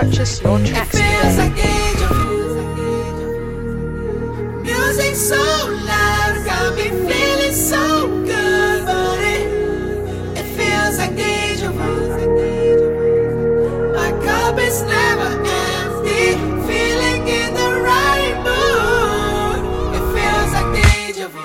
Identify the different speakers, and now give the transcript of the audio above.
Speaker 1: purchase your tracks today. Like
Speaker 2: angel, music so loud, got me feeling so good, but it, it feels like deja vu. My cup is never empty, feeling in the right mood. It feels like deja vu.